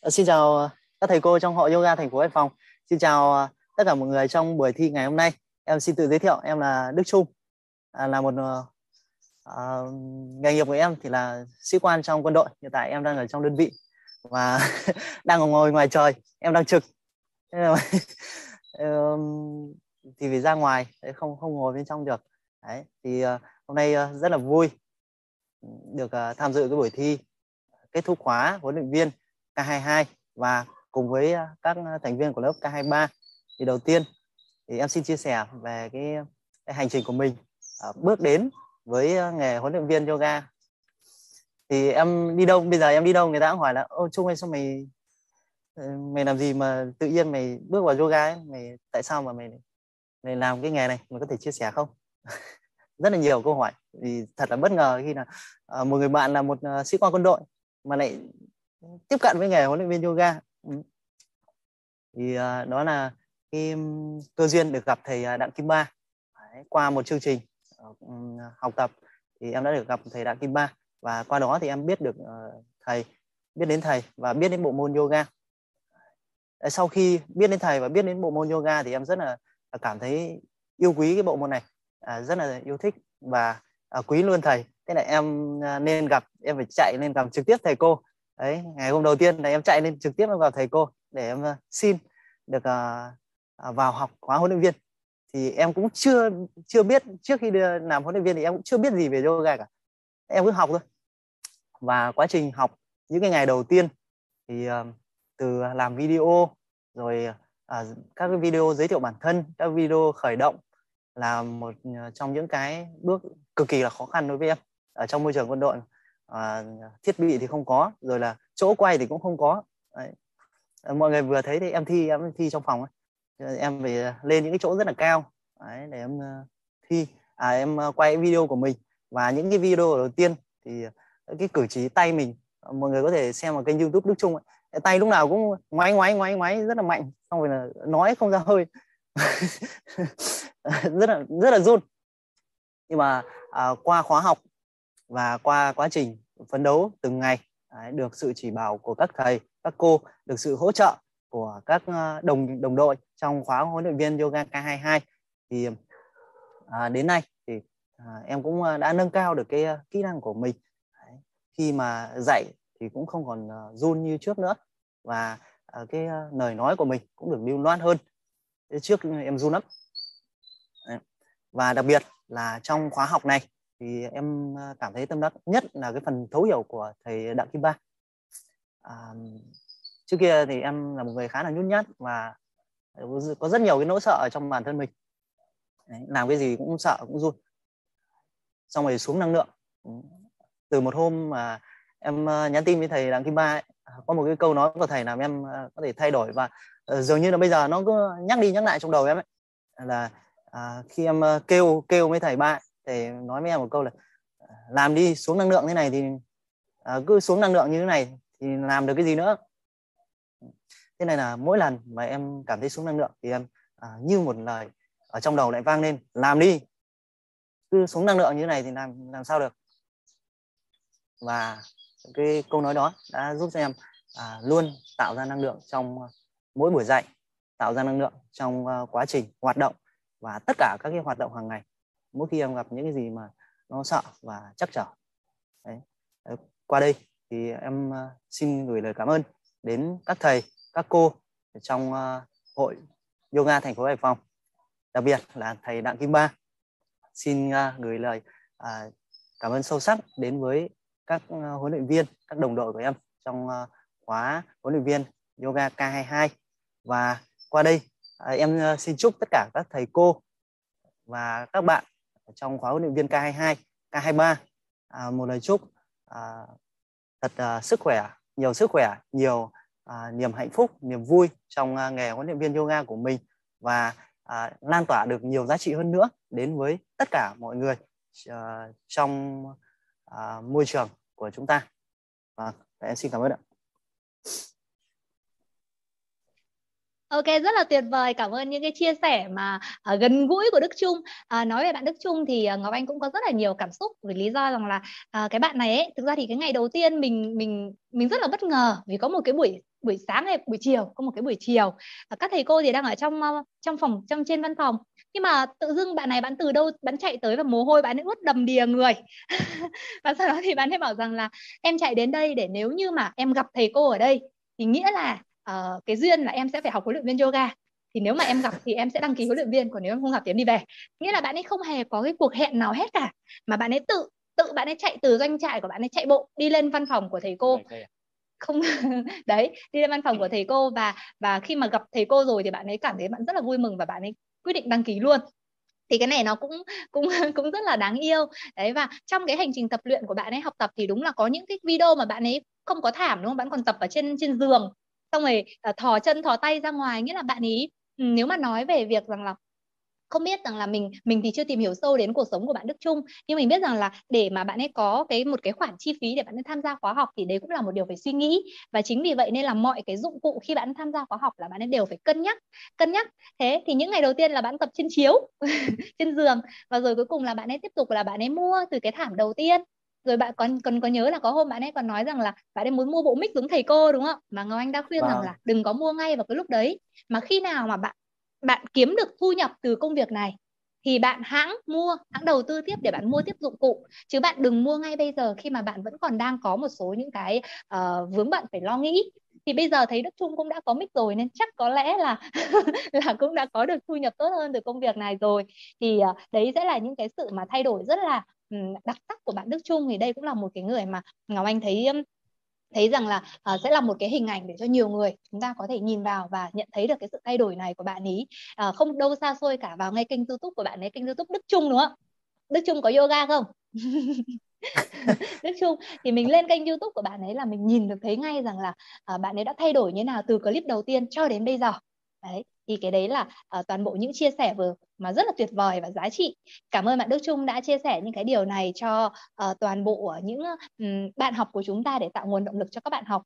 Ờ, xin chào ờ, các thầy cô trong hội yoga thành phố Hải Phòng. Xin chào ờ, tất cả mọi người trong buổi thi ngày hôm nay. Em xin tự giới thiệu, em là Đức Trung, à, là một uh, nghề nghiệp của em thì là sĩ quan trong quân đội. Hiện tại em đang ở trong đơn vị và đang ngồi ngoài trời, em đang trực. thì vì ra ngoài không không ngồi bên trong được. Đấy, thì uh, hôm nay uh, rất là vui được uh, tham dự cái buổi thi kết thúc khóa huấn luyện viên K22 và cùng với à, các à, thành viên của lớp K23 thì đầu tiên thì em xin chia sẻ về cái, cái hành trình của mình à, bước đến với nghề huấn luyện viên yoga. Thì em đi đâu bây giờ em đi đâu người ta cũng hỏi là ô Trung ơi sao mày ờ, mày làm gì mà tự nhiên mày bước vào yoga ấy? Mày tại sao mà mày mày làm cái nghề này? Mày có thể chia sẻ không? Rất là nhiều câu hỏi. Thì thật là bất ngờ khi là một người bạn là một sĩ quan quân đội mà lại tiếp cận với nghề huấn luyện viên yoga. Ừ. Thì uh, đó là cái cơ duyên được gặp thầy à, đặng kim ba. Đấy, qua một chương trình uh, học tập thì em đã được gặp thầy đặng kim ba. Và qua đó thì em biết được uh, thầy biết đến thầy và biết đến bộ môn yoga. Sau khi biết đến thầy và biết đến bộ môn yoga thì em rất là à, cảm thấy yêu quý cái bộ môn này. À, rất là yêu thích và à, quý luôn thầy. Thế là em à, nên gặp em phải chạy lên gặp trực tiếp thầy cô đấy ngày hôm đầu tiên là em chạy lên trực tiếp vào thầy cô để em ờ, xin được uh, vào học khóa huấn luyện viên. Thì em cũng chưa chưa biết trước khi đưa, làm huấn luyện viên thì em cũng chưa biết gì về yoga cả. Em cứ học thôi. Và quá trình học những cái ngày đầu tiên thì uh, từ làm video rồi uh, các cái video giới thiệu bản thân các video khởi động là một trong những cái bước cực kỳ là khó khăn đối với em ở trong môi trường quân đội à, thiết bị thì không có rồi là chỗ quay thì cũng không có. Đấy. À, mọi người vừa thấy thì em thi em thi trong phòng ấy. em phải à, lên những cái chỗ rất là cao. Đấy, để em à, thi. À em quay video của mình. Và những cái video đầu tiên thì cái cử chỉ tay mình. Mọi người có thể xem ở kênh youtube đức trung ấy. tay lúc nào cũng ngoáy ngoáy ngoáy ngoáy rất là mạnh. Xong rồi là nói không ra hơi. Rất là rất là run. Nhưng mà à, qua khóa học và qua quá trình phấn đấu từng ngày được sự chỉ bảo của các thầy các cô được sự hỗ trợ của các ờ, đồng đồng đội trong khóa huấn luyện viên yoga K22 thì à, đến nay thì à, em cũng ờ, đã nâng cao được cái ờ, kỹ năng của mình đấy. khi mà dạy thì cũng không còn uh, run như trước nữa và uh, cái lời nói của mình cũng được lưu loát hơn trước em run lắm và đặc biệt là trong khóa học này thì em à, cảm thấy tâm đắc nhất là cái phần thấu hiểu của thầy đặng kim ba. À, trước kia thì em là một người khá là nhút nhát và có rất nhiều cái nỗi sợ ở trong bản thân mình. Đấy, làm cái gì cũng sợ cũng run. Xong rồi xuống năng lượng. Ừ. Từ một hôm mà em à, nhắn tin với thầy đặng kim ba ấy, à, có một cái câu nói của thầy làm em có thể thay đổi và ờ, dường như là bây giờ nó cứ nhắc đi nhắc lại trong đầu em ấy. Là à, khi em kêu kêu với thầy ba thầy nói với em một câu là làm đi xuống năng lượng thế này thì à, cứ xuống năng lượng như thế này thì làm được cái gì nữa? Thế này là mỗi lần mà em cảm thấy xuống năng lượng thì em à, như một lời ở trong đầu lại vang lên làm đi cứ xuống năng lượng như thế này thì làm làm sao được? Và cái câu nói đó đã giúp cho em à, luôn tạo ra năng lượng trong mỗi buổi dạy tạo ra năng lượng trong uh, quá trình hoạt động và tất cả các cái hoạt động hàng ngày mỗi khi em gặp những cái gì mà nó sợ và chắc trở. Đấy. Ờ, qua đây thì em ờ, xin gửi lời cảm ơn đến các thầy, các cô trong ờ, hội yoga thành phố hải phòng. Đặc biệt là thầy đặng kim ba. Xin gửi lời cảm ơn sâu sắc đến với các huấn luyện viên, các đồng đội của em trong khóa huấn luyện viên yoga K22 và qua đây em xin chúc tất cả các thầy cô và các bạn trong khóa huấn luyện viên K22, K23 à, một lời chúc à, thật à, sức khỏe, nhiều sức khỏe, nhiều à, niềm hạnh phúc, niềm vui trong à, nghề huấn luyện viên yoga của mình và à, lan tỏa được nhiều giá trị hơn nữa đến với tất cả mọi người à, trong à, môi trường của chúng ta. Và em xin cảm ơn ạ. Ok, rất là tuyệt vời. Cảm ơn những cái chia sẻ mà uh, gần gũi của Đức Trung. Uh, nói về bạn Đức Trung thì uh, Ngọc Anh cũng có rất là nhiều cảm xúc vì lý do rằng là uh, cái bạn này ấy, thực ra thì cái ngày đầu tiên mình mình mình rất là bất ngờ vì có một cái buổi buổi sáng hay buổi chiều, có một cái buổi chiều uh, các thầy cô thì đang ở trong uh, trong phòng trong trên văn phòng nhưng mà tự dưng bạn này bạn từ đâu bạn chạy tới và mồ hôi bạn ấy ướt đầm đìa người và sau đó thì bạn ấy bảo rằng là em chạy đến đây để nếu như mà em gặp thầy cô ở đây thì nghĩa là uh, cái duyên là em sẽ phải học huấn luyện viên yoga. Thì nếu mà em gặp thì em sẽ đăng ký huấn luyện viên còn nếu em không gặp thì em đi về. Nghĩa là bạn ấy không hề có cái cuộc hẹn nào hết cả mà bạn ấy tự tự bạn ấy chạy từ doanh trại của bạn ấy chạy bộ đi lên văn phòng của thầy cô. Không đấy đi lên văn phòng của thầy cô và và khi mà gặp thầy cô rồi thì bạn ấy cảm thấy bạn rất là vui mừng và bạn ấy quyết định đăng ký luôn. Thì cái này nó cũng cũng cũng rất là đáng yêu. Đấy và trong cái hành trình tập luyện của bạn ấy học tập thì đúng là có những cái video mà bạn ấy không có thảm đúng không? Bạn còn tập ở trên trên giường xong rồi uh, thò chân thò tay ra ngoài nghĩa là bạn ý ừ, nếu mà nói về việc rằng là không biết rằng là mình mình thì chưa tìm hiểu sâu đến cuộc sống của bạn Đức Trung nhưng mình biết rằng là để mà bạn ấy có cái một cái khoản chi phí để bạn ấy tham gia khóa học thì đấy cũng là một điều phải suy nghĩ. Và chính vì vậy nên là mọi cái dụng cụ khi bạn tham gia khóa học là bạn ấy đều phải cân nhắc cân nhắc. Thế thì những ngày đầu tiên là bạn tập trên chiếu trên giường và rồi cuối cùng là bạn ấy tiếp tục là bạn ấy mua từ cái thảm đầu tiên rồi bạn còn còn có nhớ là có hôm bạn ấy còn nói rằng là bạn ấy muốn mua bộ mic giống thầy cô đúng không? Mà ngọc anh đã khuyên vâng. rằng là đừng có mua ngay vào cái lúc đấy. Mà khi nào mà bạn bạn kiếm được thu nhập từ công việc này thì bạn hãng mua hãng đầu tư tiếp để bạn mua tiếp dụng cụ. Chứ bạn đừng mua ngay bây giờ khi mà bạn vẫn còn đang có một số những cái uh, vướng bận phải lo nghĩ. Thì bây giờ thấy Đức Trung cũng đã có mic rồi nên chắc có lẽ là là cũng đã có được thu nhập tốt hơn từ công việc này rồi. Thì uh, đấy sẽ là những cái sự mà thay đổi rất là đặc sắc của bạn Đức Trung thì đây cũng là một cái người mà Ngọc Anh thấy thấy rằng là uh, sẽ là một cái hình ảnh để cho nhiều người chúng ta có thể nhìn vào và nhận thấy được cái sự thay đổi này của bạn ý. Uh, không đâu xa xôi cả vào ngay kênh youtube của bạn ấy kênh youtube Đức Trung đúng không? Đức Trung có yoga không? Đức Trung thì mình lên kênh youtube của bạn ấy là mình nhìn được thấy ngay rằng là uh, bạn ấy đã thay đổi như nào từ clip đầu tiên cho đến bây giờ. Đấy thì cái đấy là uh, toàn bộ những chia sẻ vừa mà rất là tuyệt vời và giá trị. Cảm ơn bạn Đức Trung đã chia sẻ những cái điều này cho uh, toàn bộ những um, bạn học của chúng ta để tạo nguồn động lực cho các bạn học.